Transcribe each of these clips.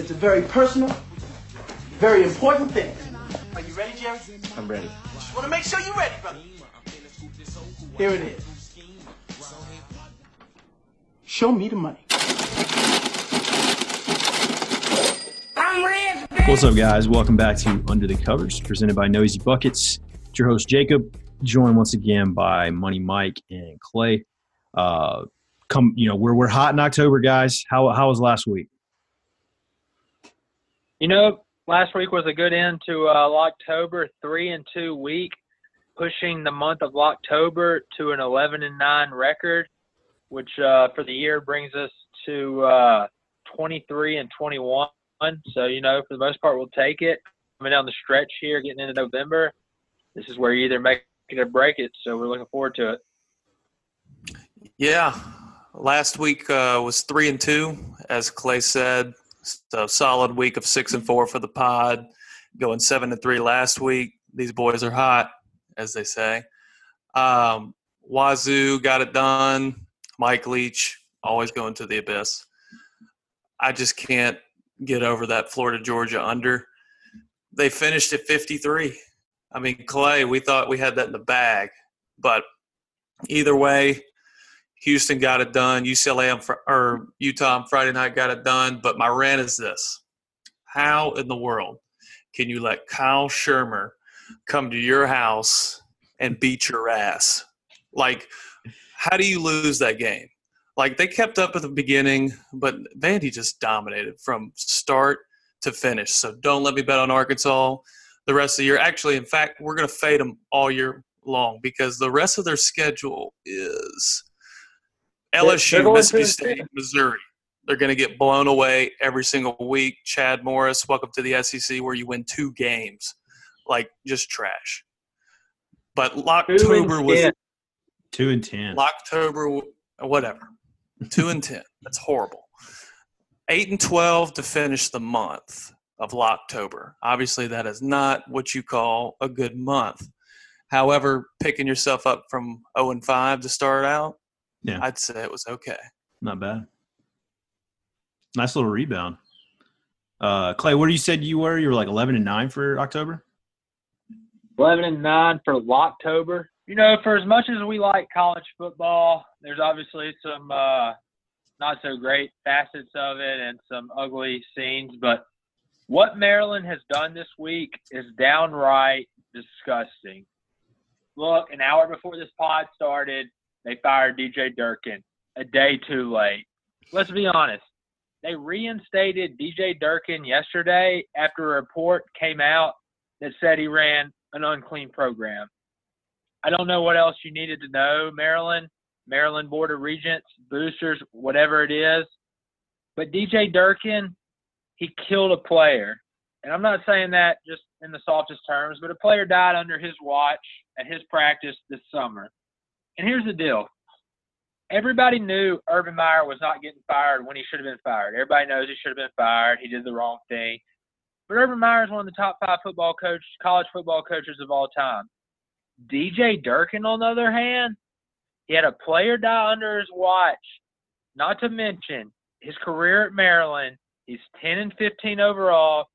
It's a very personal, very important thing. Are you ready, Jerry? I'm ready. Just want to make sure you're ready, brother. Here it is. Show me the money. What's up, guys? Welcome back to Under the Covers, presented by Noisy Buckets. It's your host Jacob, joined once again by Money Mike and Clay. Uh, come, you know, we're we're hot in October, guys. How how was last week? You know, last week was a good end to uh, October, three and two week, pushing the month of October to an 11 and nine record, which uh, for the year brings us to uh, 23 and 21. So you know, for the most part, we'll take it. Coming down the stretch here, getting into November, this is where you either make it or break it. So we're looking forward to it. Yeah, last week uh, was three and two, as Clay said. So solid week of six and four for the pod. Going seven and three last week. These boys are hot, as they say. Um, Wazzu got it done. Mike Leach always going to the abyss. I just can't get over that Florida Georgia under. They finished at 53. I mean, Clay, we thought we had that in the bag, but either way, Houston got it done. UCLA on, or Utah on Friday night got it done. But my rant is this: How in the world can you let Kyle Shurmur come to your house and beat your ass? Like, how do you lose that game? Like they kept up at the beginning, but Vandy just dominated from start to finish. So don't let me bet on Arkansas the rest of the year. Actually, in fact, we're going to fade them all year long because the rest of their schedule is LSU, Mississippi State, Missouri. They're going to get blown away every single week. Chad Morris, welcome to the SEC where you win two games. Like just trash. But October was two and ten. October, whatever. Two and ten. That's horrible. Eight and twelve to finish the month of October. Obviously, that is not what you call a good month. However, picking yourself up from 0 and 5 to start out, yeah, I'd say it was okay. Not bad. Nice little rebound. Uh, Clay, where you said you were? You were like 11 and 9 for October? 11 and 9 for October. You know, for as much as we like college football, there's obviously some uh, not so great facets of it and some ugly scenes, but what Maryland has done this week is downright disgusting. Look, an hour before this pod started, they fired DJ Durkin a day too late. Let's be honest. They reinstated DJ Durkin yesterday after a report came out that said he ran an unclean program. I don't know what else you needed to know, Maryland, Maryland Board of Regents, boosters, whatever it is. But DJ Durkin, he killed a player. And I'm not saying that just in the softest terms, but a player died under his watch at his practice this summer. And here's the deal. Everybody knew Urban Meyer was not getting fired when he should have been fired. Everybody knows he should have been fired. He did the wrong thing. But Urban Meyer is one of the top five football coach, college football coaches of all time. DJ Durkin, on the other hand, he had a player die under his watch. Not to mention his career at Maryland. He's 10 and 15 overall,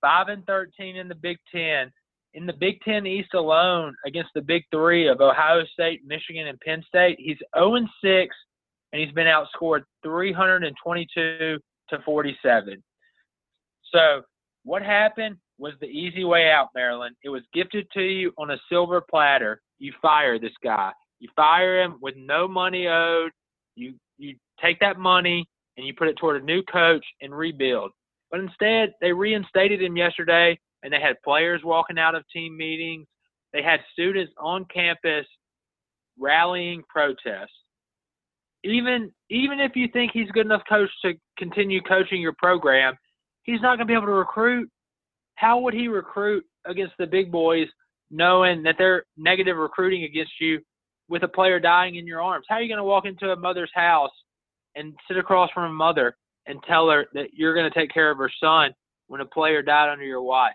5 and 13 in the Big Ten in the Big Ten East alone against the Big Three of Ohio State, Michigan, and Penn State, he's 0 6, and he's been outscored 322 to 47. So what happened was the easy way out, Maryland. It was gifted to you on a silver platter. You fire this guy. You fire him with no money owed. You you take that money and you put it toward a new coach and rebuild. But instead, they reinstated him yesterday and they had players walking out of team meetings. They had students on campus rallying protests. Even even if you think he's good enough coach to continue coaching your program, he's not going to be able to recruit. How would he recruit against the big boys knowing that they're negative recruiting against you with a player dying in your arms? How are you going to walk into a mother's house and sit across from a mother and tell her that you're going to take care of her son when a player died under your watch.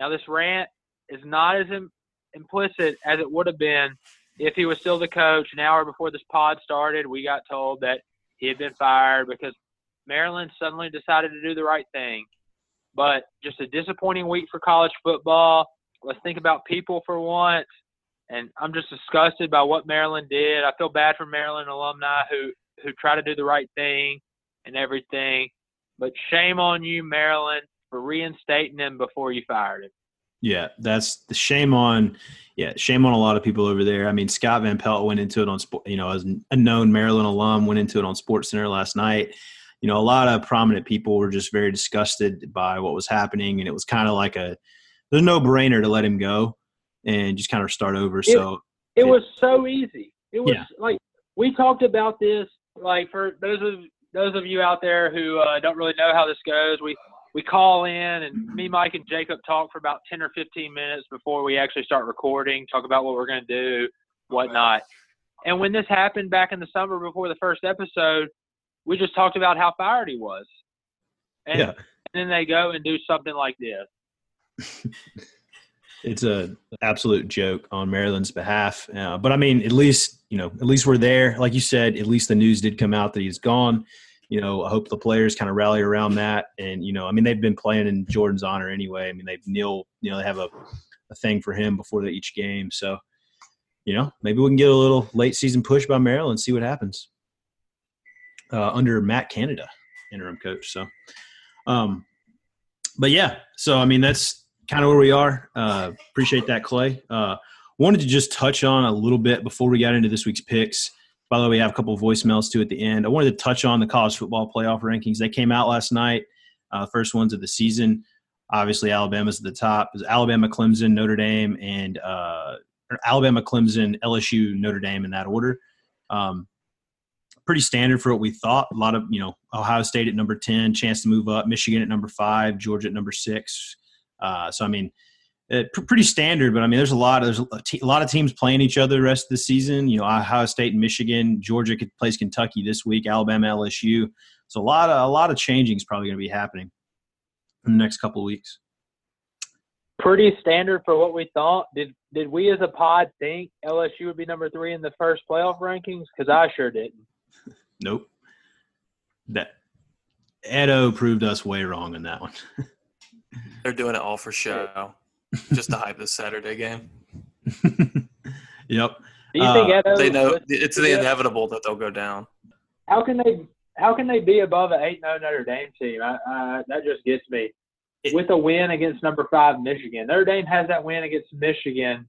Now, this rant is not as Im- implicit as it would have been if he was still the coach. An hour before this pod started, we got told that he had been fired because Maryland suddenly decided to do the right thing. But just a disappointing week for college football. Let's think about people for once. And I'm just disgusted by what Maryland did. I feel bad for Maryland alumni who who try to do the right thing and everything. But shame on you, Maryland, for reinstating him before you fired him. Yeah, that's the shame on. Yeah, shame on a lot of people over there. I mean, Scott Van Pelt went into it on, sport, you know, as a known Maryland alum, went into it on SportsCenter last night. You know, a lot of prominent people were just very disgusted by what was happening, and it was kind of like a there's no brainer to let him go and just kind of start over. It, so it, it was so easy. It was Yeah. like we talked about this. Like for those of those of you out there who uh, don't really know how this goes, we we call in and me, Mike, and Jacob talk for about ten or fifteen minutes before we actually start recording. Talk about what we're going to do, whatnot. And when this happened back in the summer before the first episode, we just talked about how fired he was. And, Yeah. and then they go and do something like this. it's a absolute joke on Maryland's behalf. Uh, but I mean, at least you know, at least we're there. Like you said, at least the news did come out that he's gone. You know, I hope the players kind of rally around that. And you know, I mean, they've been playing in Jordan's honor anyway. I mean, they've kneel, you know, they have a, a thing for him before the, each game. So, you know, maybe we can get a little late season push by Maryland, see what happens uh, under Matt Canada, interim coach. So, um, but yeah, so I mean, that's kind of where we are. Uh, appreciate that, Clay. Uh, wanted to just touch on a little bit before we got into this week's picks. By the way, we have a couple of voicemails too at the end. I wanted to touch on the college football playoff rankings. They came out last night, uh, first ones of the season. Obviously, Alabama's at the top. Was Alabama, Clemson, Notre Dame, and uh, Alabama, Clemson, LSU, Notre Dame in that order. Um, pretty standard for what we thought. A lot of you know Ohio State at number ten, chance to move up. Michigan at number five, Georgia at number six. Uh, so I mean, it, pr- pretty standard. But I mean, there's a lot. There's a, lot of teams playing each other the rest of the season. You know, Ohio State and Michigan, Georgia could plays Kentucky this week. Alabama, LSU. So a lot of a lot of changing is probably going to be happening in the next couple of weeks. pretty standard for what we thought. Did did we as a pod think LSU would be number three in the first playoff rankings? Because I sure didn't. Nope. That Edo proved us way wrong in that one. They're doing it all for show, just to hype this Saturday game. yep. Do you think Uh, Edo? They know it's the inevitable that they'll go down. How can they? How can they be above an eight 0 Notre Dame team? I, I, that just gets me. With a win against number five Michigan, Notre Dame has that win against Michigan.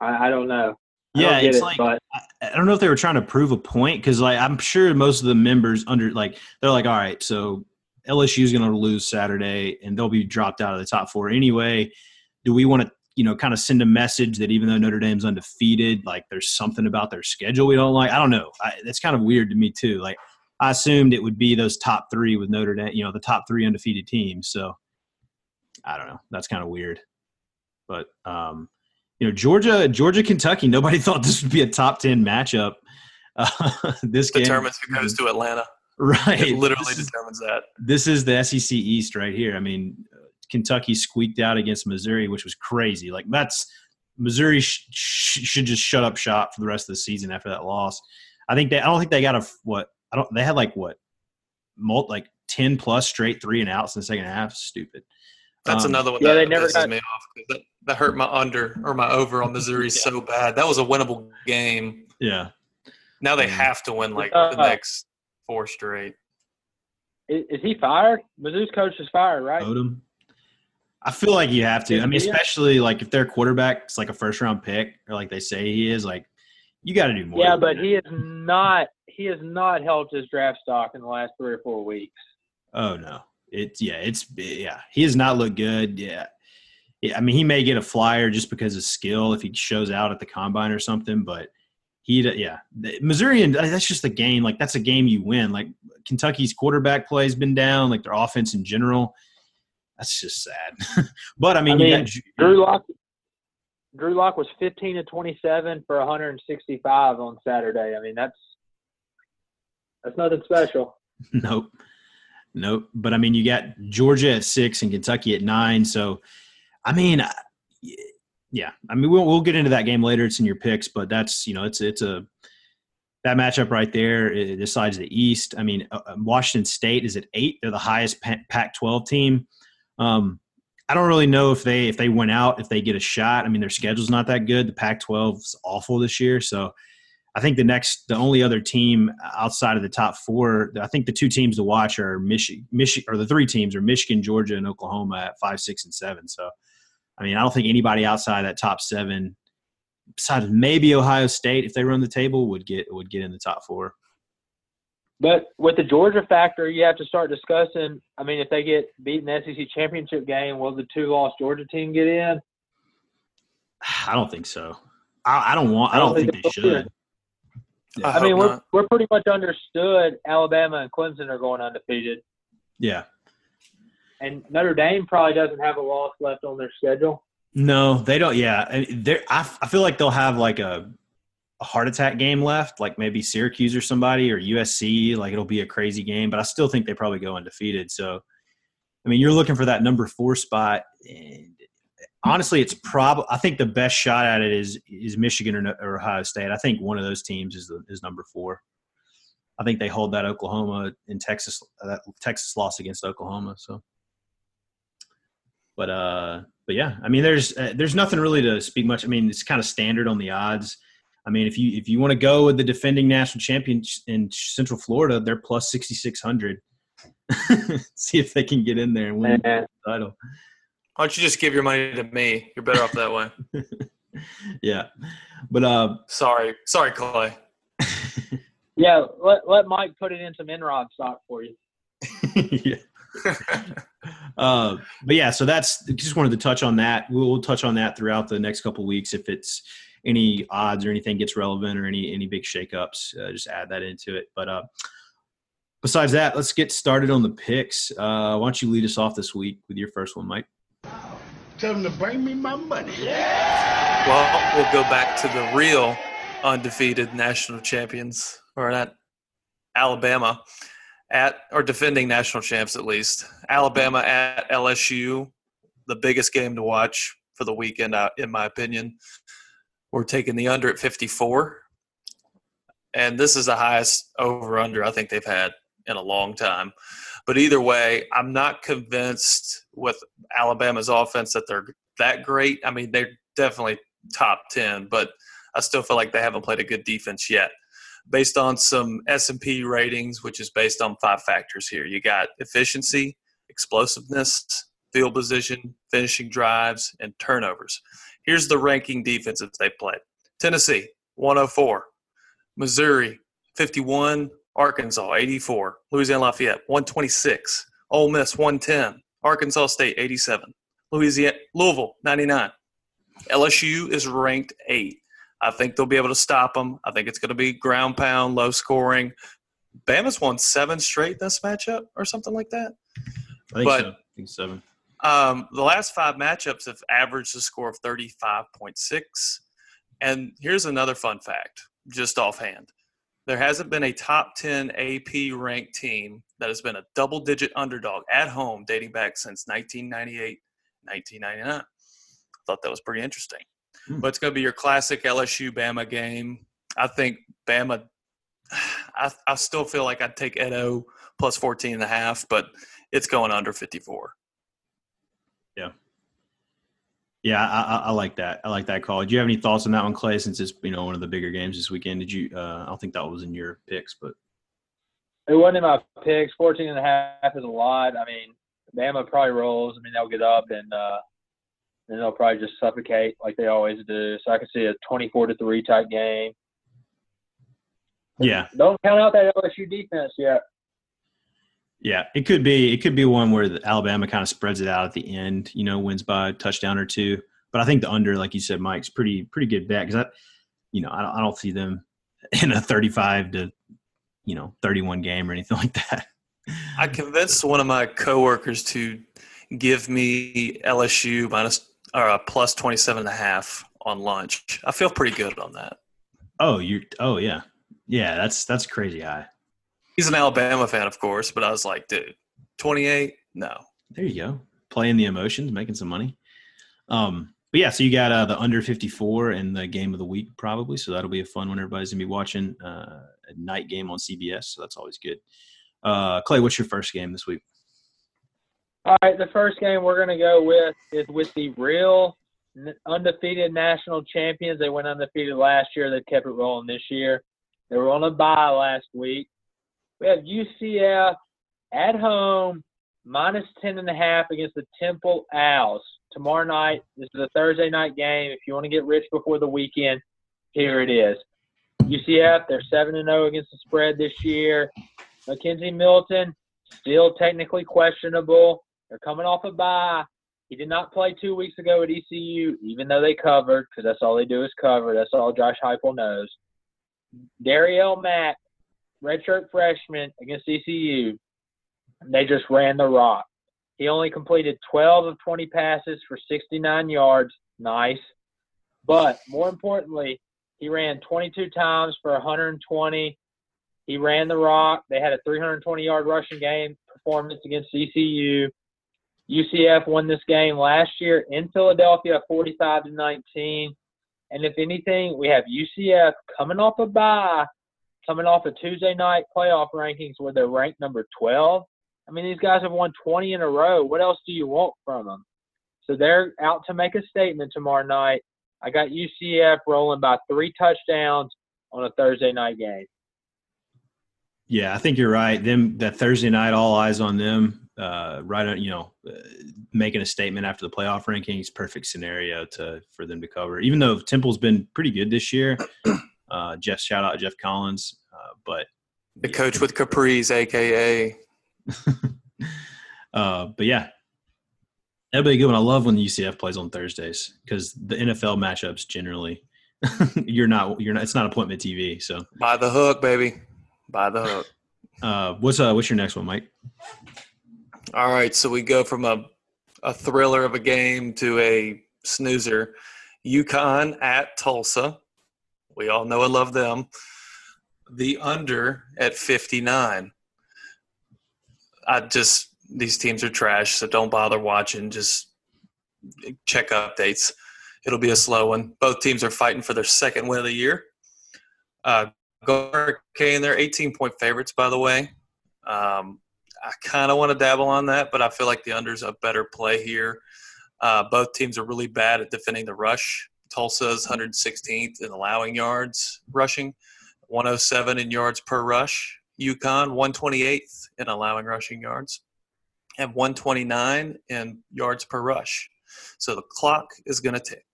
I, I don't know. I Yeah, don't get it's it, like but I don't know if they were trying to prove a point because, like, I'm sure most of the members under like they're like, all right, so LSU is going to lose Saturday and they'll be dropped out of the top four anyway. Do we want to, you know, kind of send a message that even though Notre Dame's undefeated, like there's something about their schedule we don't like? I don't know. I, that's kind of weird to me too. Like, I assumed it would be those top three with Notre Dame, you know, the top three undefeated teams. So I don't know. That's kind of weird. But um, you know, Georgia, Georgia, Kentucky. Nobody thought this would be a top ten matchup. Uh, this game Determines who goes to Atlanta. Right. It literally This is, determines that. this is the SEC East right here. I mean, Kentucky squeaked out against Missouri, which was crazy. Like that's Missouri sh- sh- should just shut up shop for the rest of the season after that loss. I think they. I don't think they got a what. I don't. They had like what, mul- like ten plus straight three and outs in the second half. Stupid. That's Um, another one yeah, that they never pisses got- me off. 'cause That, that hurt my under or my over on Missouri so bad. That was a winnable game. Yeah. Now they have to win like Uh, the next four straight. is, is he fired? Mizzou's coach is fired, right? Odom. I feel like you have to. I mean, Yeah. especially like if their quarterback is like a first round pick or like they say he is, like you got to do more. Yeah, but that. he is not. He has not helped his draft stock in the last three or four weeks. Oh no, it's yeah, it's yeah. He does not look good. Yeah, yeah. I mean, he may get a flyer just because of skill if he shows out at the combine or something. But he, yeah, Missouri and that's just a game. Like that's a game you win. Like Kentucky's quarterback play has been down. Like their offense in general. That's just sad. but I mean, I mean, got Drew Lock. Drew Lock was 15 to 27 for 165 on Saturday. I mean, that's that's nothing special. Nope. Nope. But I mean, you got Georgia at six and Kentucky at nine. So, I mean, I- yeah. I mean, we'll we'll get into that game later. It's in your picks, but that's you know, it's it's a that matchup right there it decides the East. I mean, uh, Washington State is at eight; they're the highest Pac-12 team. Um, I don't really know if they if they went out if they get a shot. I mean, their schedule's not that good. The Pac-12 is awful this year, so I think the next the only other team outside of the top four, I think the two teams to watch are Michigan, Michigan or the three teams are Michigan, Georgia, and Oklahoma at five, six, and seven. So, I mean, I don't think anybody outside that top seven, besides maybe Ohio State, if they run the table, would get would get in the top four. But with the Georgia factor, you have to start discussing. I mean, if they get beaten in the SEC championship game, will the two-loss Georgia team get in? I don't think so. I, I don't want. I don't, I don't think, think, they should. I, I mean, we're not. we're pretty much understood. Alabama and Clemson are going undefeated. Yeah. And Notre Dame probably doesn't have a loss left on their schedule. No, they don't. Yeah, they I, I feel like they'll have like a a heart attack game left, like maybe Syracuse or somebody or USC. Like it'll be a crazy game, but I still think they probably go undefeated. So, I mean, you're looking for that number four spot, and honestly, it's probably I think the best shot at it is is Michigan or, or, Ohio State. I think one of those teams is the, is number four. I think they hold that Oklahoma in Texas that Texas loss against Oklahoma. So, but uh, but yeah, I mean, there's uh, there's nothing really to speak much. I mean, it's kind of standard on the odds. I mean, if you if you want to go with the defending national champion in Central Florida, they're plus sixty six hundred. See if they can get in there and win the title. Why don't you just give your money to me? You're better off that way. yeah, but uh, sorry, sorry, Clay. yeah, let let Mike put it in some Enron stock for you. yeah. Uh, but yeah, so that's just wanted to touch on that. We'll, we'll touch on that throughout the next couple weeks if it's any odds or anything gets relevant or any any big shakeups. Uh, just add that into it. But uh, besides that, let's get started on the picks. Uh, why don't you lead us off this week with your first one, Mike? Tell them to bring me my money. Well, we'll go back to the real undefeated national champions, or not Alabama at or defending national champs at least. Alabama at LSU, the biggest game to watch for the weekend, uh, in my opinion. We're taking the under at 54. And this is the highest over under I think they've had in a long time. But either way, I'm not convinced with Alabama's offense that they're that great. I mean, they're definitely top 10, but I still feel like they haven't played a good defense yet. Based on some S&P ratings, which is based on five factors here. You got efficiency, explosiveness, field position, finishing drives, and turnovers. Here's the ranking defenses they played Tennessee, 104. Missouri, 51. Arkansas, 84. Louisiana Lafayette, 126. Ole Miss, 110. Arkansas State, 87. Louisiana, Louisville, 99. LSU is ranked eight. I think they'll be able to stop them. I think it's going to be ground pound, low scoring. Bama's won seven straight this matchup or something like that. I think but, so. I think seven. Um, the last five matchups have averaged a score of 35.6. And here's another fun fact, just offhand. There hasn't been a top 10 AP ranked team that has been a double digit underdog at home dating back since 1998, 1999. I thought that was pretty interesting. Hmm. But it's going to be your classic LSU Bama game. I think Bama, I, I still feel like I'd take Edo plus 14 and a half, but it's going under 54. Yeah. Yeah, I, I, like that. I like that call. Do you have any thoughts on that one, Clay? Since it's you know one of the bigger games this weekend, did you? Uh, I don't think that was in your picks, but it wasn't in my picks. 14 and a half is a lot. I mean, Bama probably rolls. I mean, they'll get up and uh, then they'll probably just suffocate like they always do. So I can see a 24 to three type game. Yeah. Don't count out that LSU defense yet. Yeah, it could be. It could be one where Alabama kind of spreads it out at the end. You know, wins by a touchdown or two. But I think the under, like you said, Mike's pretty pretty good bet because I, you know, I don't, I don't see them in a thirty-five to, you know, thirty-one game or anything like that. I convinced one of my coworkers to give me LSU minus or a plus 27 and a half on lunch. I feel pretty good on that. Oh, you oh yeah. Yeah, that's that's crazy high. He's an Alabama fan, of course, but I was like, dude, 28? No. There you go. Playing the emotions, making some money. Um, but yeah, so you got uh, the under 54 and the game of the week probably. So that'll be a fun one. Everybody's gonna be watching uh, a night game on CBS. So that's always good. Uh, Clay, what's your first game this week? All right, the first game we're going to go with is with the real undefeated national champions. They went undefeated last year. They kept it rolling this year. They were on a bye last week. We have UCF at home, minus 10 and a half against the Temple Owls. Tomorrow night, this is a Thursday night game. If you want to get rich before the weekend, here it is. UCF, they're 7 and 0 against the spread this year. McKenzie Milton, still technically questionable. They're coming off a bye. He did not play two weeks ago at ECU, even though they covered, because that's all they do is cover. That's all Josh Heupel knows. Darriel Mack, redshirt freshman against ECU, they just ran the rock. He only completed 12 of 20 passes for 69 yards. Nice. But more importantly, he ran 22 times for 120. He ran the rock. They had a 320 yard rushing game performance against ECU. UCF won this game last year in Philadelphia, 45 to 19. And if anything, we have UCF coming off a bye, coming off a Tuesday night playoff rankings where they're ranked number 12. I mean, these guys have won 20 in a row. What else do you want from them? So they're out to make a statement tomorrow night. I got UCF rolling by three touchdowns on a Thursday night game. Yeah, I think you're right. Them that Thursday night, all eyes on them uh, right on, you know, uh, making a statement after the playoff rankings, perfect scenario to for them to cover. Even though Temple's been pretty good this year, uh, Jeff shout out Geoff Collins, uh, but the coach with Capri's, aka. uh, but yeah, that'll be a good one. I love when the UCF plays on Thursdays because the NFL matchups generally you're not you're not it's not appointment TV. So by the hook, baby, by the hook. Uh, what's uh what's your next one, Mike? All right, so we go from a a thriller of a game to a snoozer. UConn at Tulsa. We all know and love them. The under at 59. I just these teams are trash, so don't bother watching. Just check updates. It'll be a slow one. Both teams are fighting for their second win of the year. Uh, go Hurricane. They're 18 point favorites, by the way. Um, I kind of want to dabble on that, but I feel like the under's a better play here. Uh, both teams are really bad at defending the rush. Tulsa's 116th in allowing yards rushing, 107 in yards per rush. UConn 128th in allowing rushing yards, and 129 in yards per rush. So the clock is going to tick.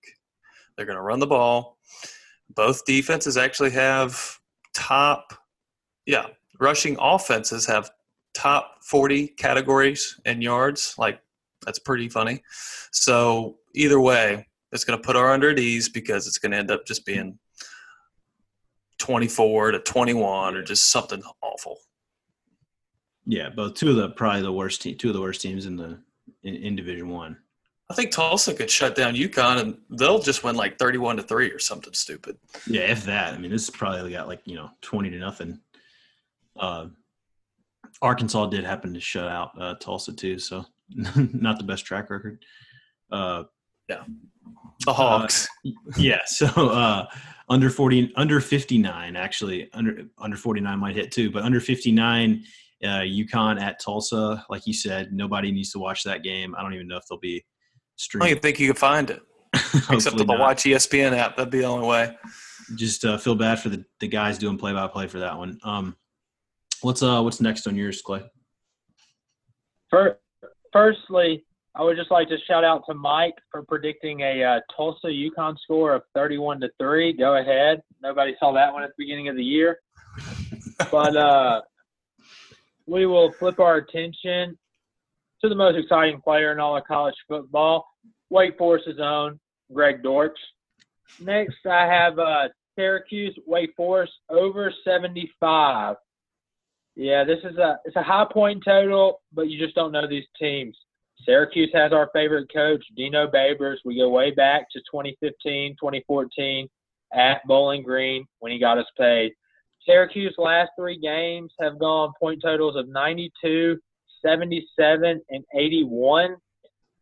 They're going to run the ball. Both defenses actually have top, yeah, rushing offenses have top 40 categories and yards. Like, that's pretty funny. So, either way, it's going to put our under at ease because it's going to end up just being 24 to 21 or just something awful. Yeah, both two of the probably the worst team, two of the worst teams in the in, in Division One. I think Tulsa could shut down UConn and they'll just win like 31 to 3 or something stupid. Yeah, if that. I mean, this probably got like, you know, 20 to nothing. Uh, Arkansas did happen to shut out uh, Tulsa too, so not the best track record. Uh, yeah, the Hawks. Uh, yeah, so uh, under forty, under fifty nine, actually under under forty nine might hit too, but under fifty nine, uh, UConn at Tulsa. Like you said, nobody needs to watch that game. I don't even know if they'll be streamed. I don't even think you could find it, except for the Watch ESPN app. That'd be the only way. Just uh, feel bad for the the guys doing play by play for that one. Um, What's uh what's next on yours, Clay? First, firstly, I would just like to shout out to Mike for predicting a uh, Tulsa UConn score of 31 to three. Go ahead. Nobody saw that one at the beginning of the year, but uh, we will flip our attention to the most exciting player in all of college football, Wake Forest's own Greg Dortch. Next, I have uh, Syracuse Wake Forest over 75. Yeah, this is a it's a high point total, but you just don't know these teams. Syracuse has our favorite coach, Dino Babers. We go way back to 2015, 2014 at Bowling Green when he got us paid. Syracuse last three games have gone point totals of 92, 77, and 81.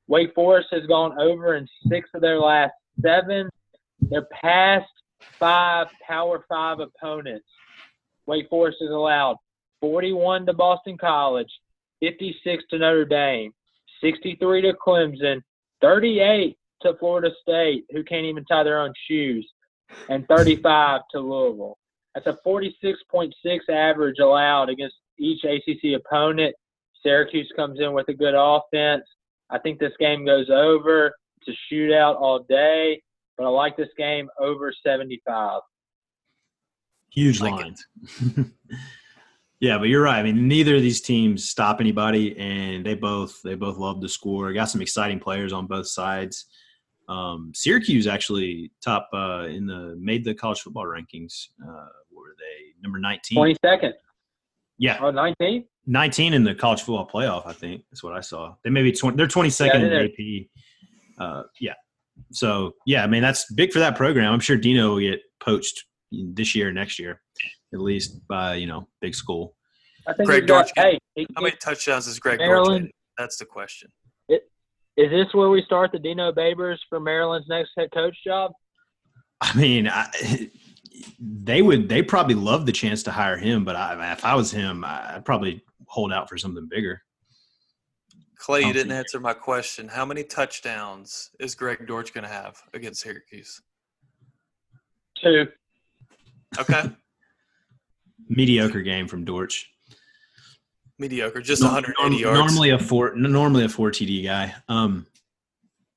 Wake Forest has gone over in six of their last seven. Their past five Power Five opponents, Wake Forest has allowed 41 to Boston College, 56 to Notre Dame, 63 to Clemson, 38 to Florida State, who can't even tie their own shoes, and 35 to Louisville. That's a 46.6 average allowed against each ACC opponent. Syracuse comes in with a good offense. I think this game goes over. It's a shootout all day, but I like this game over 75. Huge Like lines. yeah, but you're right. I mean, neither of these teams stop anybody, and they both they both love to score. Got some exciting players on both sides. Um, Syracuse actually top uh, in the made the college football rankings. Uh, were they number 19? 22nd Yeah, or 19th? 19 in the college football playoff. I think that's what I saw. They may be 20. They're 22nd Yeah, in they're- the AP. Uh, yeah. So yeah, I mean that's big for that program. I'm sure Dino will get poached this year, next year, at least by you know big school. I think Greg he's got, hey, he, How many touchdowns is Greg Maryland- That's the question. is this where we start the Dino Babers for Maryland's next head coach job? I mean, I, they would they probably love the chance to hire him, but I, if I was him, I'd probably hold out for something bigger. Clay, you didn't answer my question. How many touchdowns is Greg Dortch going to have against Syracuse? Two. Okay, Mediocre game from Dortch. mediocre, just Norm- 180 norm- yards. Normally a four, normally a four TD guy. Um,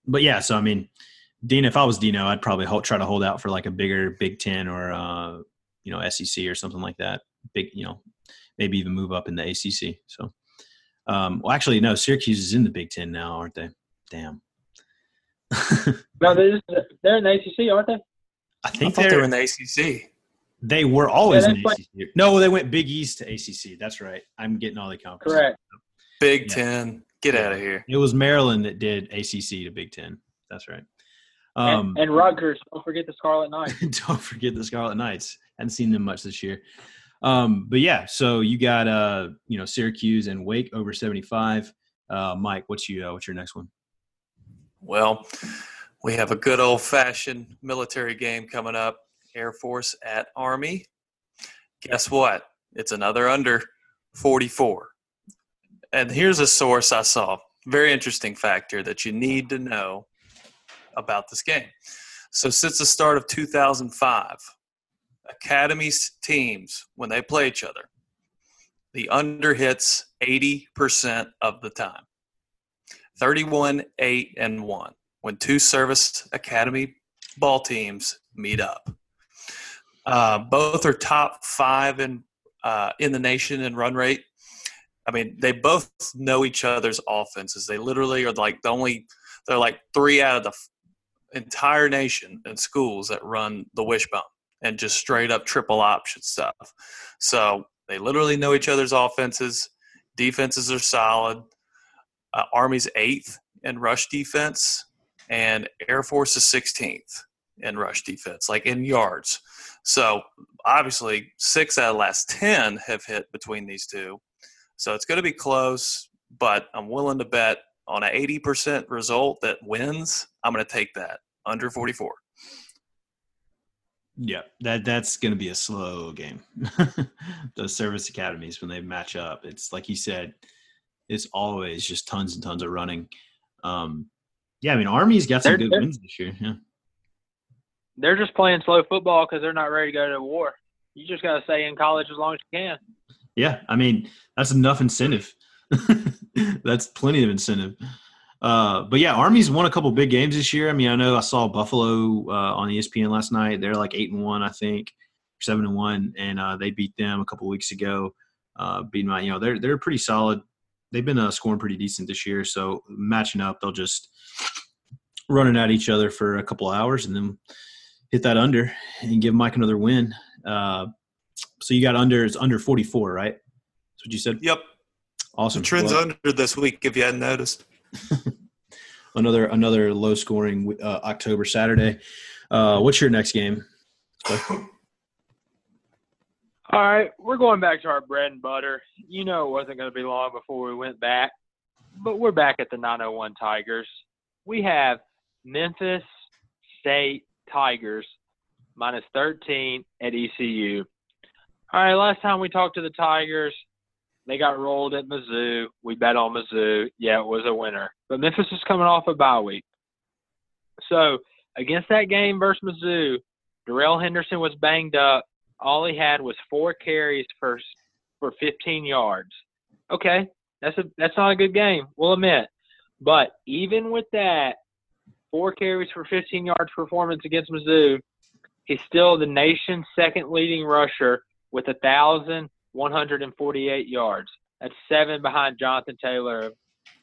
but yeah, so I mean, Dino, if I was Dino, I'd probably hold, try to hold out for like a bigger Big Ten or uh, you know SEC or something like that. Big, you know, maybe even move up in the ACC. So, um, well, actually, no, Syracuse is in the Big Ten now, aren't they? Damn. No, they're, they're in the ACC, aren't they? I I think thought they're, they were in the ACC. they were always Yeah, in that's ACC. No, they went Big East to ACC. That's right. I'm getting all the conferences. Correct. Big Yeah. Ten. Get out of here. It was Maryland that did ACC to Big Ten. That's right. Um, and, and Rutgers. Don't forget the Scarlet Knights. don't forget the Scarlet Knights. Hadn't seen them much this year. Um, but yeah, so you got uh, you know Syracuse and Wake over seventy five. Uh, Mike, what's you uh, what's your next one? Well, we have a good old fashioned military game coming up Air Force at Army. Guess what? It's another under 44. And here's a source I saw. Very interesting factor that you need to know about this game. So, since the start of 2005, academies teams, when they play each other, the under hits 80% of the time. 31 8 and 1 when two service academy ball teams meet up. Uh, both are top five in uh, in the nation in run rate. I mean they both know each other's offenses. They literally are like the only they're like three out of the entire nation and schools that run the wishbone and just straight up triple option stuff so they literally know each other's offenses defenses are solid uh, Army's eighth in rush defense, and Air Force is 16th in rush defense, like in yards. So obviously, six out of the last 10 have hit between these two. So it's going to be close, but I'm willing to bet on an 80% result that wins. I'm going to take that under 44. Yeah, that that's going to be a slow game. Those service academies when they match up, it's like you said, it's always just tons and tons of running. Um, yeah, I mean Army's got some They're- good they're- wins this year. Yeah. They're just playing slow football because they're not ready to go to war. You just got to stay in college as long as you can. Yeah, I mean that's enough incentive. that's plenty of incentive. Uh, but yeah, Army's won a couple big games this year. I mean, I know I saw Buffalo uh, on ESPN last night. They're like eight and one, I think, seven and one, and uh, they beat them a couple weeks ago. Uh, beating my, you know, they're they're pretty solid. They've been uh, scoring pretty decent this year. So matching up, they'll just running at each other for a couple hours and then hit that under and give Mike another win. Uh, so you got under it's under 44, right? That's what you said. Yep. Awesome. The trend's Well, under this week, if you hadn't noticed. another another low scoring uh, October Saturday. Uh, what's your next game? All right, we're going back to our bread and butter. You know, it wasn't going to be long before we went back. but we're back at the 901 Tigers. We have Memphis State Tigers minus 13 at ECU. All right, last time we talked to the Tigers, they got rolled at Mizzou. We bet on Mizzou. Yeah, it was a winner. But Memphis is coming off a bye week. So against that game versus Mizzou, Darrell Henderson was banged up. All he had was four carries for for 15 yards. Okay, that's a that's not a good game. We'll admit. But even with that, four carries for 15 yards performance against Mizzou, he's still the nation's second leading rusher with 1,148 yards. That's seven behind Jonathan Taylor of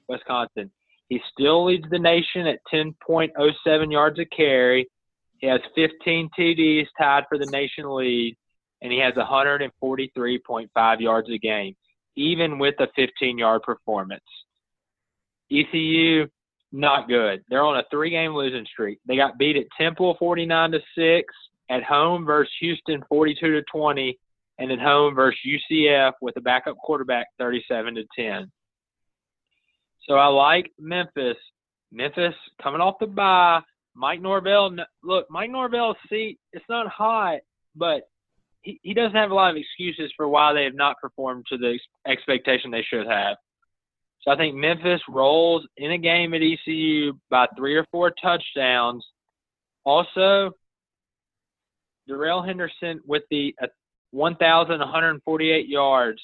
Wisconsin. He still leads the nation at 10.07 yards a carry. He has 15 TDs tied for the nation lead, and he has 143.5 yards a game, even with a 15 yard performance. ECU, not good. They're on a three game losing streak. They got beat at Temple 49 to 6, at home versus Houston 42 to 20, and at home versus UCF with a backup quarterback 37 to 10. So I like Memphis. Memphis coming off the bye. Mike Norvell, look, Mike Norvell's seat, it's not hot, but he, he doesn't have a lot of excuses for why they have not performed to the expectation they should have. So I think Memphis rolls in a game at ECU by three or four touchdowns. Also, Darrell Henderson with the 1,148 yards,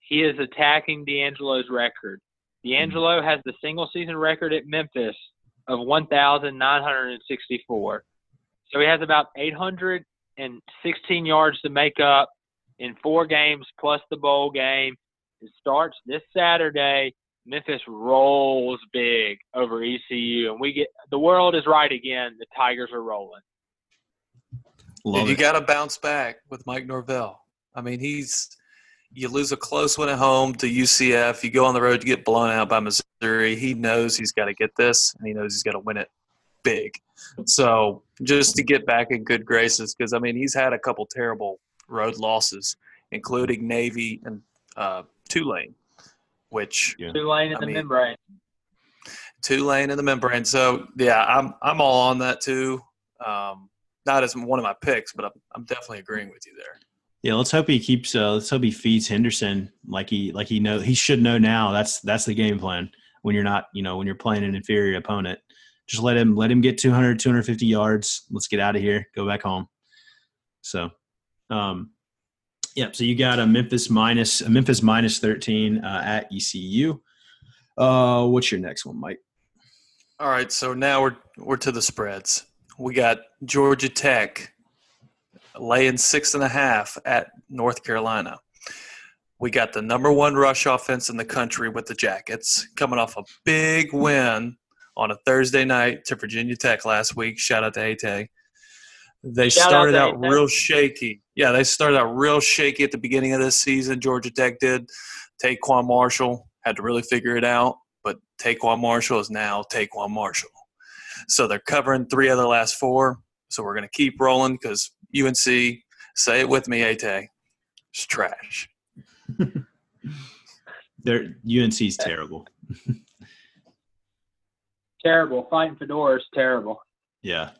he is attacking DeAngelo's record. DeAngelo mm-hmm. has the single season record at Memphis of 1,964. So he has about 816 yards to make up in four games plus the bowl game. It starts this Saturday. Memphis rolls big over ECU, and we get the world is right again. The Tigers are rolling. Love you got to bounce back with Mike Norvell. I mean, he's you lose a close one at home to UCF. You go on the road to get blown out by Missouri. He knows he's got to get this, and he knows he's got to win it big. So just to get back in good graces, because I mean he's had a couple terrible road losses, including Navy and uh, Tulane, which yeah. Tulane in I the mean, membrane. Tulane in the membrane. So yeah, I'm I'm all on that too. Um, not as one of my picks, but I'm, I'm definitely agreeing with you there. Yeah, let's hope he keeps. Uh, let's hope he feeds Henderson like he like he know he should know now. That's that's the game plan when you're not you know when you're playing an inferior opponent. Just let him let him get 200 250 yards. Let's get out of here. Go back home. So, um, yeah. So you got a Memphis minus a Memphis minus 13 uh, at ECU. Uh, what's your next one, Mike? All right. So now we're we're to the spreads. We got Georgia Tech laying six and a half at North Carolina. We got the number one rush offense in the country with the Jackets coming off a big win on a Thursday night to Virginia Tech last week. Shout out to Ate. They Shout started out, out real shaky. Yeah, they started out real shaky at the beginning of this season. Georgia Tech did. TaQuon Marshall had to really figure it out, but TaQuon Marshall is now TaQuon Marshall. So they're covering three of the last four. So we're going to keep rolling because UNC, say it with me, Ate, it's trash. Their UNC's terrible. terrible. Fighting Fedora is terrible. Yeah,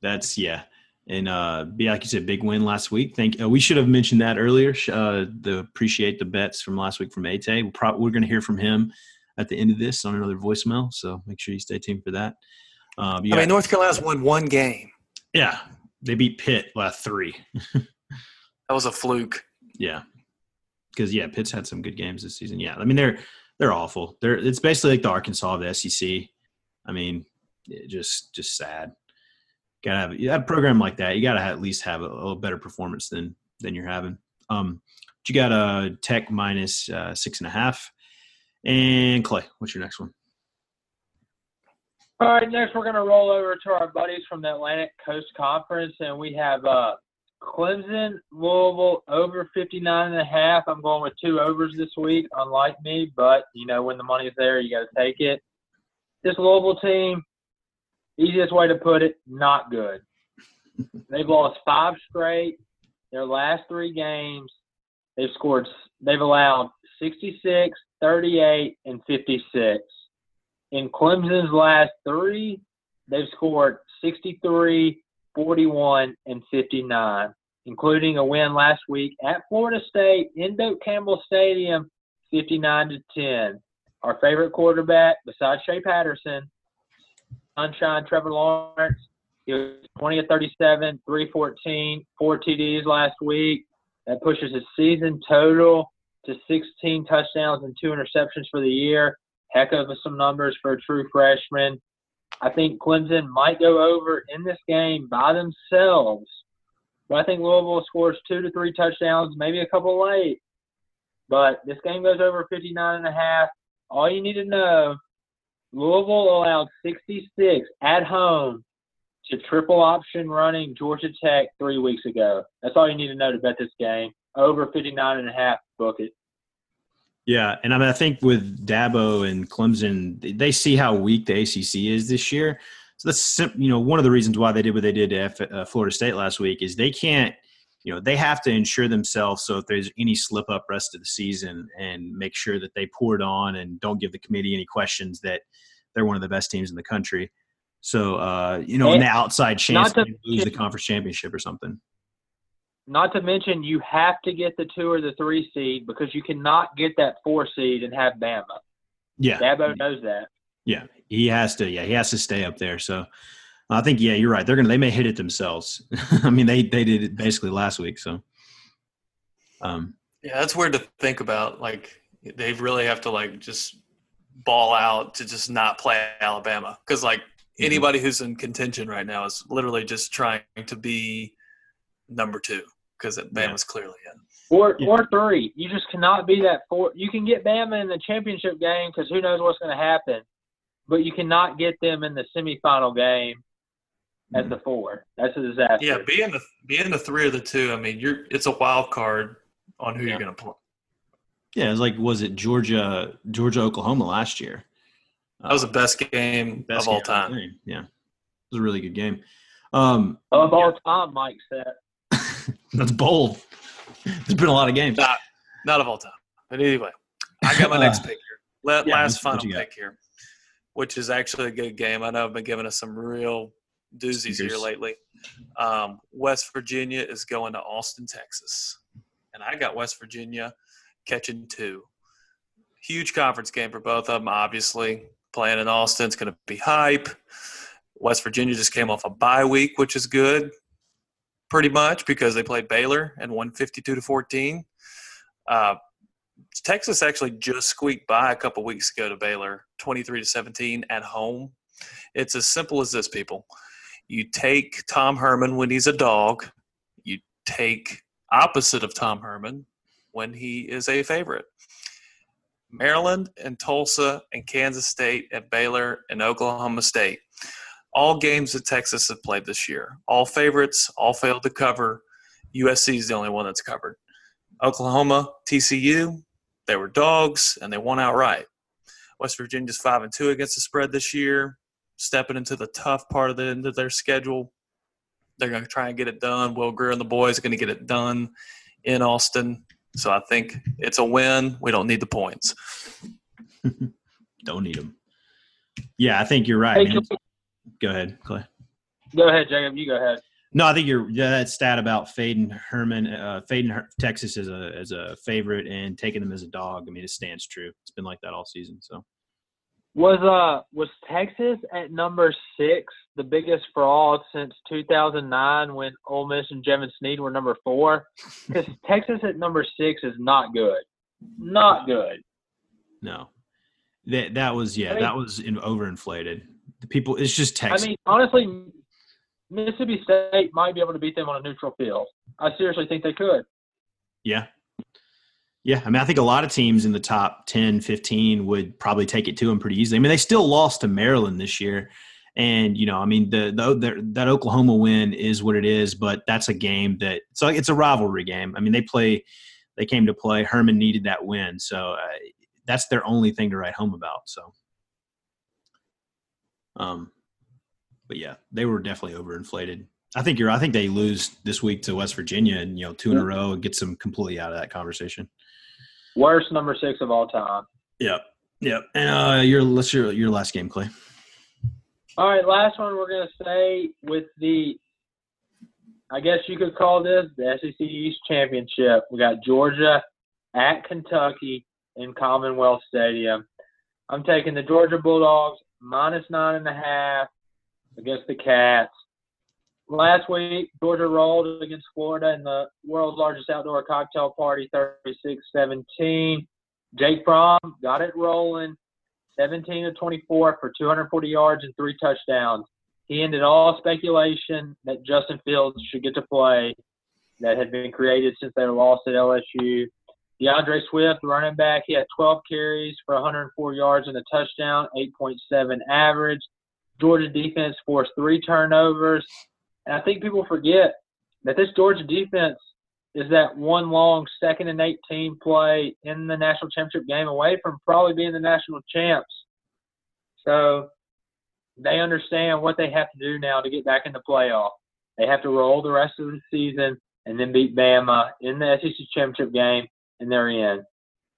that's yeah. And uh, be like you said, big win last week. Thank. Uh, we should have mentioned that earlier. Uh, the appreciate the bets from last week from Ate. We'll pro- we're going to hear from him at the end of this on another voicemail. So make sure you stay tuned for that. Um, I mean, North Carolina's won one game. Yeah, they beat Pitt last three. that was a fluke. Yeah, because yeah, Pitt's had some good games this season. Yeah, I mean they're they're awful. They're it's basically like the Arkansas of the SEC. I mean, just just sad. Gotta have, you have a program like that. You gotta have, at least have a, a, little better performance than than you're having. Um, you got a Tech minus, uh, six and a half. And Clay, what's your next one? All right, next we're going to roll over to our buddies from the Atlantic Coast Conference, and we have uh, Clemson, Louisville over 59 and a half. I'm going with two overs this week, unlike me, but you know when the money's there, you got to take it. This Louisville team, easiest way to put it, not good. They've lost five straight. Their last three games, they've scored. They've allowed 66, 38, and 56. In Clemson's last three, they've scored 63, 41, and 59, including a win last week at Florida State in Doak Campbell Stadium, 59 to 10. Our favorite quarterback, besides Shea Patterson, Sunshine Trevor Lawrence, he was 20 of 37, 314, four TDs last week. That pushes his season total to 16 touchdowns and two interceptions for the year. Heck of some numbers for a true freshman. I think Clemson might go over in this game by themselves. But I think Louisville scores two to three touchdowns, maybe a couple late. But this game goes over 59 and a half. All you need to know, Louisville allowed 66 at home to triple option running Georgia Tech three weeks ago. That's all you need to know to bet this game. Over 59 and a half, book it. Yeah, and I mean, I think with Dabo and Clemson, they see how weak the ACC is this year. So that's you know one of the reasons why they did what they did to F, uh, Florida State last week is they can't, you know, they have to ensure themselves so if there's any slip up rest of the season and make sure that they pour it on and don't give the committee any questions that they're one of the best teams in the country. So uh, you know, an outside chance to lose the conference championship or something. Not to mention, you have to get the two or the three seed because you cannot get that four seed and have Bama. Yeah, Dabo knows that. Yeah, he has to. Yeah, he has to stay up there. So I think yeah, you're right. They're gonna they may hit it themselves. I mean, they they did it basically last week. So um, yeah, that's weird to think about. Like they really have to like just ball out to just not play Alabama because like mm-hmm. anybody who's in contention right now is literally just trying to be number two because Bama's yeah. clearly in. Or yeah. or three. You just cannot be that four. You can get Bama in the championship game because who knows what's going to happen, but you cannot get them in the semifinal game as mm-hmm. the four. That's a disaster. Yeah, being the being the three or the two. I mean, you're it's a wild card on who yeah. you're going to play. Yeah, it was like was it Georgia Georgia Oklahoma last year? That was the best game best of game all time. Yeah, it was a really good game. Um, of all time, Mike said. That's bold. There's been a lot of games. Not, not of all time. But anyway, I got my next pick here. Let, yeah, last final pick here, which is actually a good game. I know I've been giving us some real doozies here lately. Um, West Virginia is going to Austin, Texas. And I got West Virginia catching two. Huge conference game for both of them, obviously. Playing in Austin, it's going to be hype. West Virginia just came off a bye week, which is good pretty much because they played Baylor and won 52 to 14. Uh, Texas actually just squeaked by a couple weeks ago to Baylor, 23 to 17 at home. It's as simple as this, people. You take Tom Herman when he's a dog. You take opposite of Tom Herman when he is a favorite. Maryland and Tulsa and Kansas State and Baylor and Oklahoma State all games that Texas have played this year. All favorites, all failed to cover. USC is the only one that's covered. Oklahoma, TCU, they were dogs and they won outright. West Virginia's five and two against the spread this year, stepping into the tough part of the end of their schedule. They're going to try and get it done. Will Grier and the boys are going to get it done in Austin. So I think it's a win. We don't need the points. don't need them. Yeah, I think you're right. Hey, Go ahead, Clay. Go ahead, Jacob. You go ahead. No, I think you're yeah, that stat about fading Herman, uh, fading Her- Texas as a as a favorite and taking them as a dog. I mean, it stands true. It's been like that all season. So was uh was Texas at number six the biggest fraud since 2009 when Ole Miss and Jevan Snead were number four? Because Texas at number six is not good, not good. No, that that was yeah, I mean, that was in, overinflated. The people, it's just Texas. I mean, honestly, Mississippi State might be able to beat them on a neutral field. I seriously think they could. Yeah. Yeah. I mean, I think a lot of teams in the top 10, 15 would probably take it to them pretty easily. I mean, they still lost to Maryland this year. And, you know, I mean, the, the, the that Oklahoma win is what it is, but that's a game that, so it's a rivalry game. I mean, they play, they came to play. Herman needed that win. So uh, that's their only thing to write home about. So. Um, but yeah, they were definitely overinflated. I think you're. I think they lose this week to West Virginia, and you know, two in a row, and gets them completely out of that conversation. Worst number six of all time. Yep. Yep. And uh, your let's your your last game, Clay. All right, last one we're gonna say with the, I guess you could call this the SEC East Championship. We got Georgia at Kentucky in Commonwealth Stadium. I'm taking the Georgia Bulldogs minus nine and a half against the Cats. Last week, Georgia rolled against Florida in the world's largest outdoor cocktail party, 36-17. Jake Fromm got it rolling, 17 to 24 for 240 yards and three touchdowns. He ended all speculation that Justin Fields should get to play that had been created since they lost at LSU. D'Andre Swift, running back, he had 12 carries for 104 yards and a touchdown, 8.7 average. Georgia defense forced three turnovers. And I think people forget that this Georgia defense is that one long second and 18 play in the national championship game away from probably being the national champs. So they understand what they have to do now to get back in the playoff. They have to roll the rest of the season and then beat Bama in the SEC championship game, and they're in.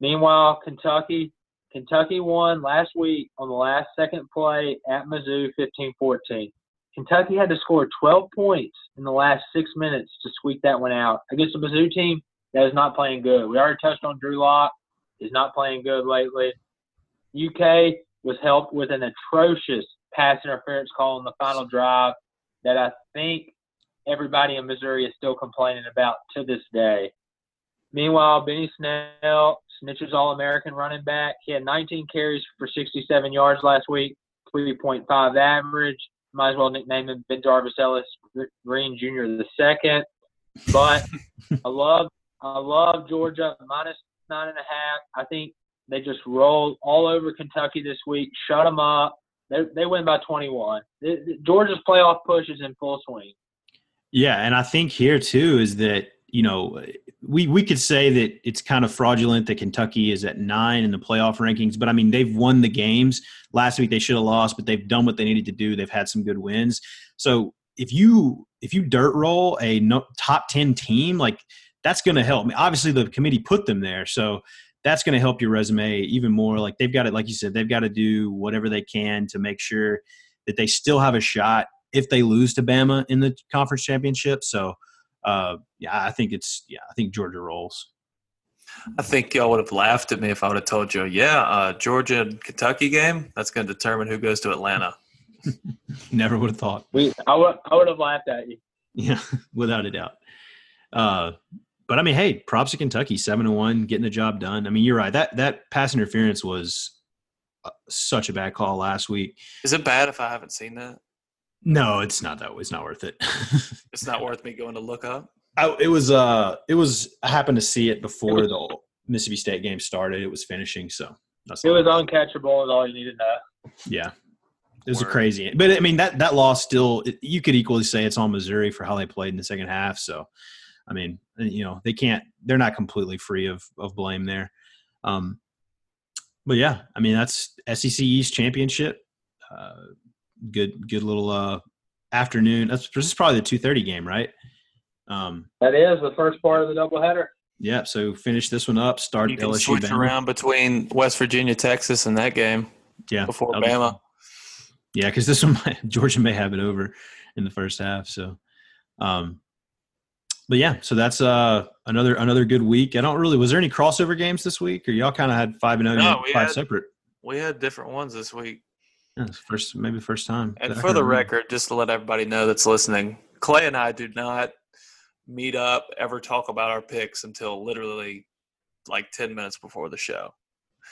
Meanwhile, Kentucky, Kentucky won last week on the last second play at Mizzou, 15-14. Kentucky had to score 12 points in the last six minutes to squeak that one out against a Mizzou team that is not playing good. We already touched on Drew Lock, is not playing good lately. UK was helped with an atrocious pass interference call in the final drive that I think everybody in Missouri is still complaining about to this day. Meanwhile, Benny Snell, Snitcher's All American running back, he had 19 carries for 67 yards last week, 3.5 average. Might as well nickname him Ben Jarvis Ellis Green Jr. the second. But I love I love Georgia minus nine and a half. I think they just rolled all over Kentucky this week, shut them up. They, they win by 21. Georgia's playoff push is in full swing. Yeah, and I think here too is that you know we we could say that it's kind of fraudulent that Kentucky is at nine in the playoff rankings, but I mean they've won the games. Last week they should have lost, but they've done what they needed to do. They've had some good wins. So if you if you dirt roll a no, top ten team, like that's going to help. I mean, obviously the committee put them there, so that's going to help your resume even more. Like they've got it, like you said, they've got to do whatever they can to make sure that they still have a shot if they lose to Bama in the conference championship. So uh, yeah, I think it's yeah, I think Georgia rolls. I think y'all would have laughed at me if I would have told you, yeah, uh, Georgia and Kentucky game. That's going to determine who goes to Atlanta. Never would have thought. We, I would, I would have laughed at you. Yeah, without a doubt. Uh, but I mean, hey, props to Kentucky, seven to one, getting the job done. I mean, you're right. That that pass interference was uh, such a bad call last week. Is it bad if I haven't seen that? No, it's not that. It's not worth it. it's not worth me going to look up. I, it was. Uh, it was. I happened to see it before the Mississippi State game started. It was finishing, so that's. It was uncatchable. Is all you needed to know. Yeah, it was Word. a crazy. But I mean, that that loss still. It, you could equally say it's on Missouri for how they played in the second half. So, I mean, you know, they can't. They're not completely free of of blame there. Um, but yeah, I mean, that's SEC East championship. Uh, good good little uh, afternoon. That's this is probably the two thirty game, right? Um, that is the first part of the doubleheader. Yeah, so finish this one up. Start you can LSU switch Bama. around between West Virginia, Texas, and that game. Yeah, before Bama. Yeah, because this one might, Georgia may have it over in the first half. So, um, but yeah, so that's uh another another good week. I don't really. Was there any crossover games this week, or y'all kind of had five and zero, oh, no, five had, separate? We had different ones this week. Yeah, first maybe first time. And for the record, just to let everybody know that's listening, Clay and I do not meet up ever talk about our picks until literally like ten minutes before the show.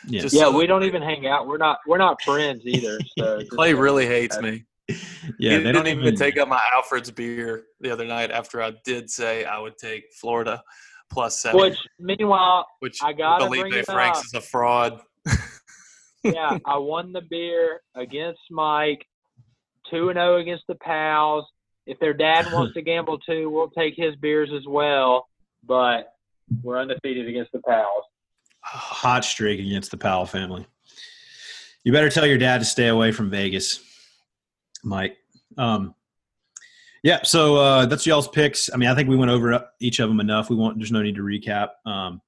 Yeah, just yeah, so we don't even hang out. We're not we're not friends either. So Clay really hates me. Yeah, he they don't even, even take up my Alfred's beer the other night after I did say I would take Florida plus seven. Which meanwhile, which I got Feleipe Franks is a fraud yeah, I won the beer against Mike, two and zero oh against the Powells. If their dad wants to gamble too, we'll take his beers as well. But we're undefeated against the Powells. Hot streak against the Powell family. You better tell your dad to stay away from Vegas, Mike. Um, yeah, so uh, that's y'all's picks. I mean, I think we went over each of them enough. We want there's no need to recap. Um,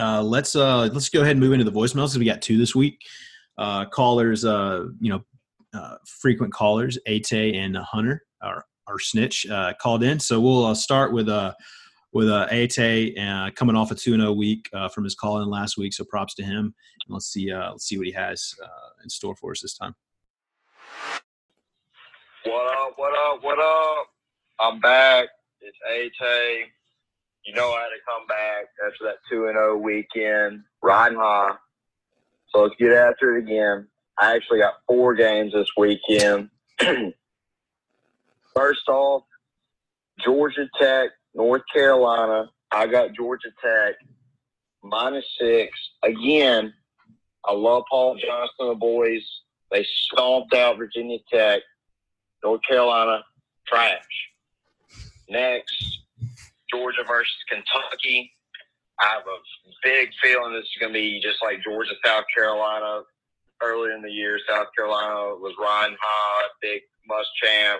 uh, let's uh, let's go ahead and move into the voicemails because we got two this week. Uh, callers, uh, you know, uh, frequent callers, Ate and Hunter, our our snitch, uh, called in. So we'll uh, start with uh, with uh, Ate uh, coming off a 2 0 week uh, from his call in last week. So props to him. And let's see uh, let's see what he has uh, in store for us this time. What up, what up, what up? I'm back. It's A-Tay. You know I had to come back after that 2 and 0 weekend, riding high. So let's get after it again. I actually got four games this weekend. First off, Georgia Tech, North Carolina. I got Georgia Tech minus six. Again, I love Paul Johnson and the boys. They stomped out Virginia Tech. North Carolina, trash. Next, Georgia versus Kentucky. I have a big feeling this is going to be just like Georgia, South Carolina. Earlier in the year, South Carolina was riding high, big Muschamp,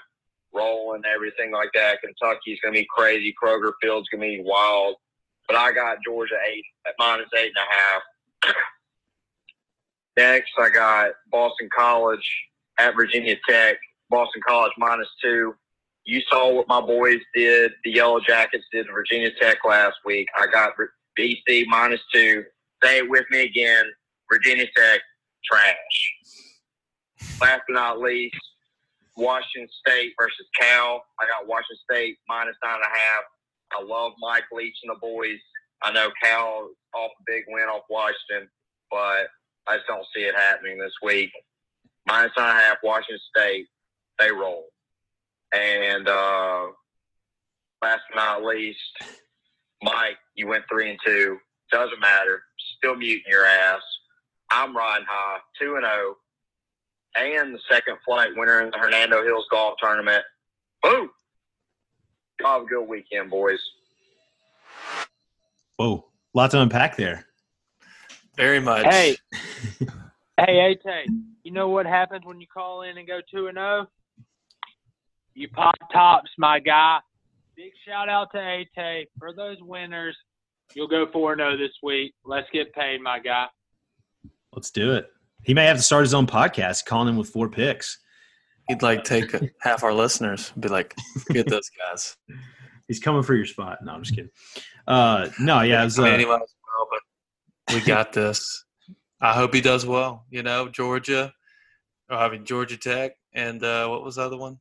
rolling, everything like that. Kentucky's going to be crazy. Kroger Field's going to be wild. But I got Georgia eight at minus eight and a half. Next, I got Boston College at Virginia Tech. Boston College minus two. You saw what my boys did, the Yellow Jackets did to Virginia Tech last week. I got BC minus two. Say it with me again. Virginia Tech, trash. Last but not least, Washington State versus Cal. I got Washington State minus nine and a half. I love Mike Leach and the boys. I know Cal off a big win off Washington, but I just don't see it happening this week. Minus nine and a half, Washington State, they roll. And uh, last but not least, Mike, you went three and two. Doesn't matter. Still muting your ass. I'm riding high, two and zero, and the second flight winner in the Hernando Hills Golf Tournament. Boom! Have a good weekend, boys. Whoa, lots to unpack there. Very much. Hey, hey, Ate, you know what happens when you call in and go 2 and 0? You pop tops, my guy. Big shout out to Ate for those winners. You'll go 4 0 this week. Let's get paid, my guy. Let's do it. He may have to start his own podcast, calling him with four picks. He'd like take half our listeners and be like, forget those guys. He's coming for your spot. No, I'm just kidding. Uh, no, yeah, it was, I mean, uh, as well, but we got this. I hope he does well. You know, Georgia, or I mean Georgia Tech, and uh, what was the other one?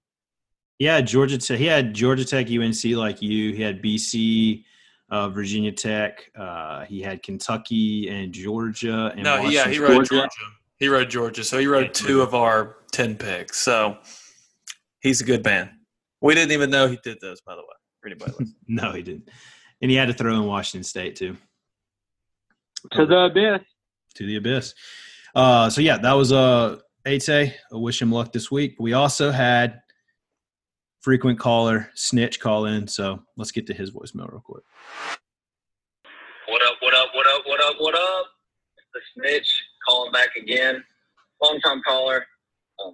Yeah, Georgia Tech. He had Georgia Tech, UNC, like you. He had BC, uh, Virginia Tech. Uh, he had Kentucky and Georgia. And no, he, yeah, he Washington rode State. Georgia. He rode Georgia, so he rode two of our ten picks. So he's a good man. We didn't even know he did those, by the way. For anybody. No, he didn't. And he had to throw in Washington State too. To the abyss. to the abyss. Uh, so yeah, that was uh Ate. I wish him luck this week. We also had frequent caller Snitch call in. So let's get to his voicemail real quick. What up, what up, what up, what up, what up? It's the snitch calling back again. Long time caller,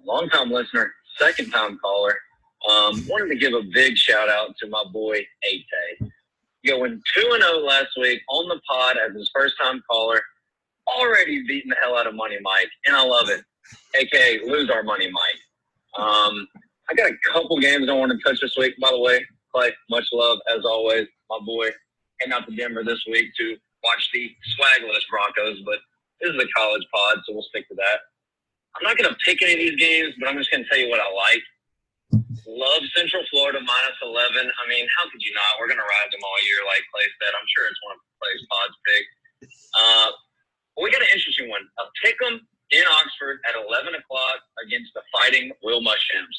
long time listener, second time caller. Um, wanted to give a big shout out to my boy Ate. Going 2 and 0 last week on the pod as his first time caller. Already beating the hell out of Money Mike, and I love it. AKA lose our Money Mike. Um, I got a couple games I want to touch this week, by the way. Clay, much love as always, my boy. Heading out to Denver this week to watch the swagless Broncos, but this is a college pod, so we'll stick to that. I'm not going to pick any of these games, but I'm just going to tell you what I like. Love Central Florida minus 11. I mean, how could you not? We're going to ride them all year, like Clay said. I'm sure it's one of Clay's pods pick. Uh, we got an interesting one. A pick 'em in Oxford at 11 o'clock against the Fighting Will Muschamps.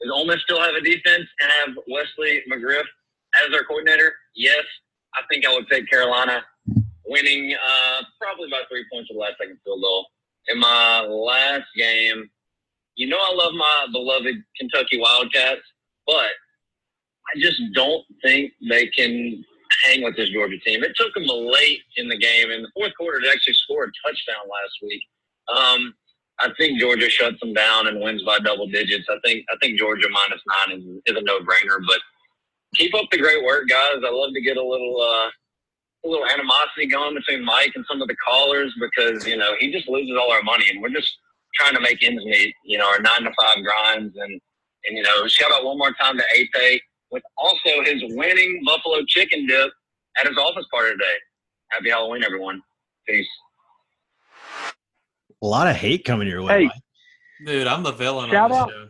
Does Ole Miss still have a defense and have Wesley McGriff as their coordinator? Yes. I think I would pick Carolina winning uh, probably by three points with the last second field goal. In my last game, you know I love my beloved Kentucky Wildcats, but I just don't think they can hang with this Georgia team. It took them late in the game in the fourth quarter to actually score a touchdown last week. Um, I think Georgia shuts them down and wins by double digits. I think I think Georgia minus nine is, is a no brainer. But keep up the great work, guys. I love to get a little uh, a little animosity going between Mike and some of the callers because you know he just loses all our money, and we're just trying to make ends meet. You know, our nine to five grinds, and and you know, shout out one more time to Ate with also his winning buffalo chicken dip at his office party today. Happy Halloween, everyone. Peace. A lot of hate coming your way. Hey. Mike. Dude, I'm the villain Shout on out- show.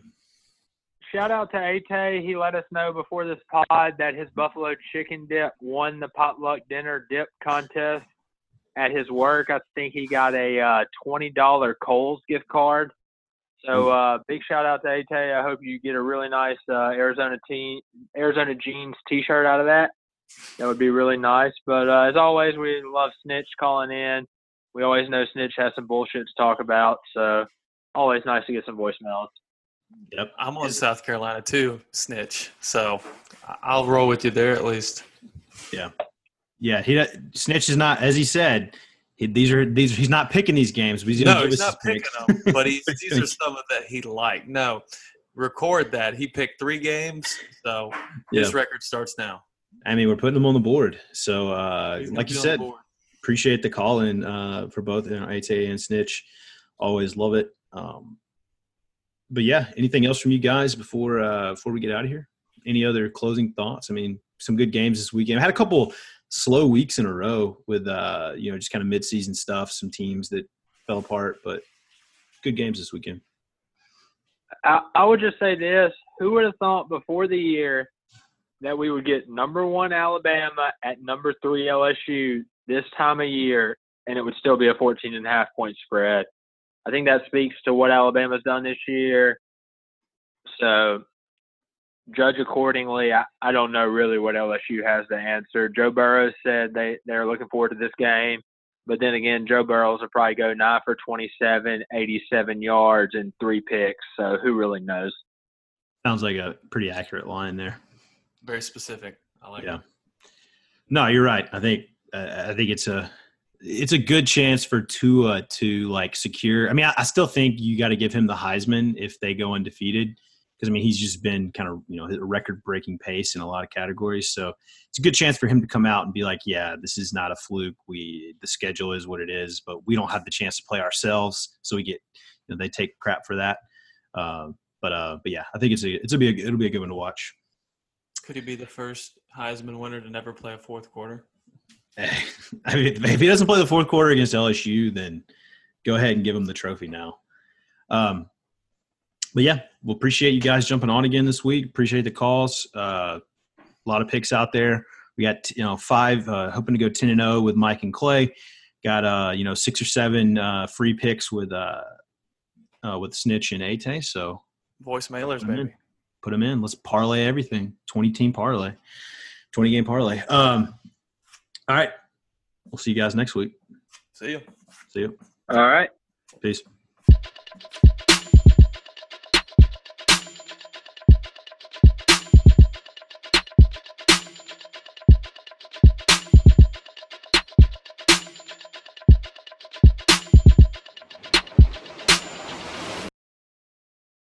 Shout out to Ate. He let us know before this pod that his buffalo chicken dip won the potluck dinner dip contest at his work. I think he got a uh, twenty dollar Kohl's gift card. So uh, big shout out to Ate. I hope you get a really nice uh, Arizona team Arizona jeans T-shirt out of that. That would be really nice. But uh, as always, we love Snitch calling in. We always know Snitch has some bullshit to talk about. So always nice to get some voicemails. Yep. I'm on South Carolina too, snitch. So I- I'll roll with you there at least. Yeah, yeah. he snitch is not as he said. He, these are these. He's not picking these games, but he's No, he's not picking picks. them, but he's, these are some of that he liked. No, record that. He picked three games, so Yeah. his record starts now. I mean, we're putting them on the board. So, uh, like you be on the said, board. Appreciate the call in uh, for both you know, AT and Snitch. Always love it. Um, but yeah, anything else from you guys before uh, before we get out of here? Any other closing thoughts? I mean, some good games this weekend. I had a couple slow weeks in a row with uh, you know just kind of mid season stuff. Some teams that fell apart, but good games this weekend. I, I would just say this: Who would have thought before the year that we would get number one Alabama at number three LSU this time of year, and it would still be a 14 and a half point spread? I think that speaks to what Alabama's done this year. So judge accordingly. I, I don't know really what LSU has to answer. Joe Burrow said they they're looking forward to this game. But then again, Joe Burrows will probably go nine for 27, 87 yards, and three picks. So who really knows? Sounds like a pretty accurate line there. Very specific. I like Yeah. it. No, you're right. I think I think it's a it's a good chance for Tua to like secure. I mean, I, I still think you got to give him the Heisman if they go undefeated because I mean he's just been kind of you know a record breaking pace in a lot of categories. So it's a good chance for him to come out and be like, yeah, this is not a fluke. We the schedule is what it is, but we don't have the chance to play ourselves, so we get you know they take crap for that. Uh, but uh, but yeah, I think it's a it's a be a, it'll be a good one to watch. Could he be the first Heisman winner to never play a fourth quarter? I mean, if he doesn't play the fourth quarter against LSU, then go ahead and give him the trophy now. Um, but yeah, we'll appreciate you guys jumping on again this week. Appreciate the calls. Uh, a lot of picks out there. We got you know five, uh, hoping to go ten and zero with Mike and Clay. Got uh you know six or seven uh, free picks with uh, uh with Snitch and Ate. So Voice mailers, I'm in. baby. put them in. Let's parlay everything. Twenty team parlay, twenty game parlay. Um, all right, we'll see you guys next week. See you. See you. All right. Peace.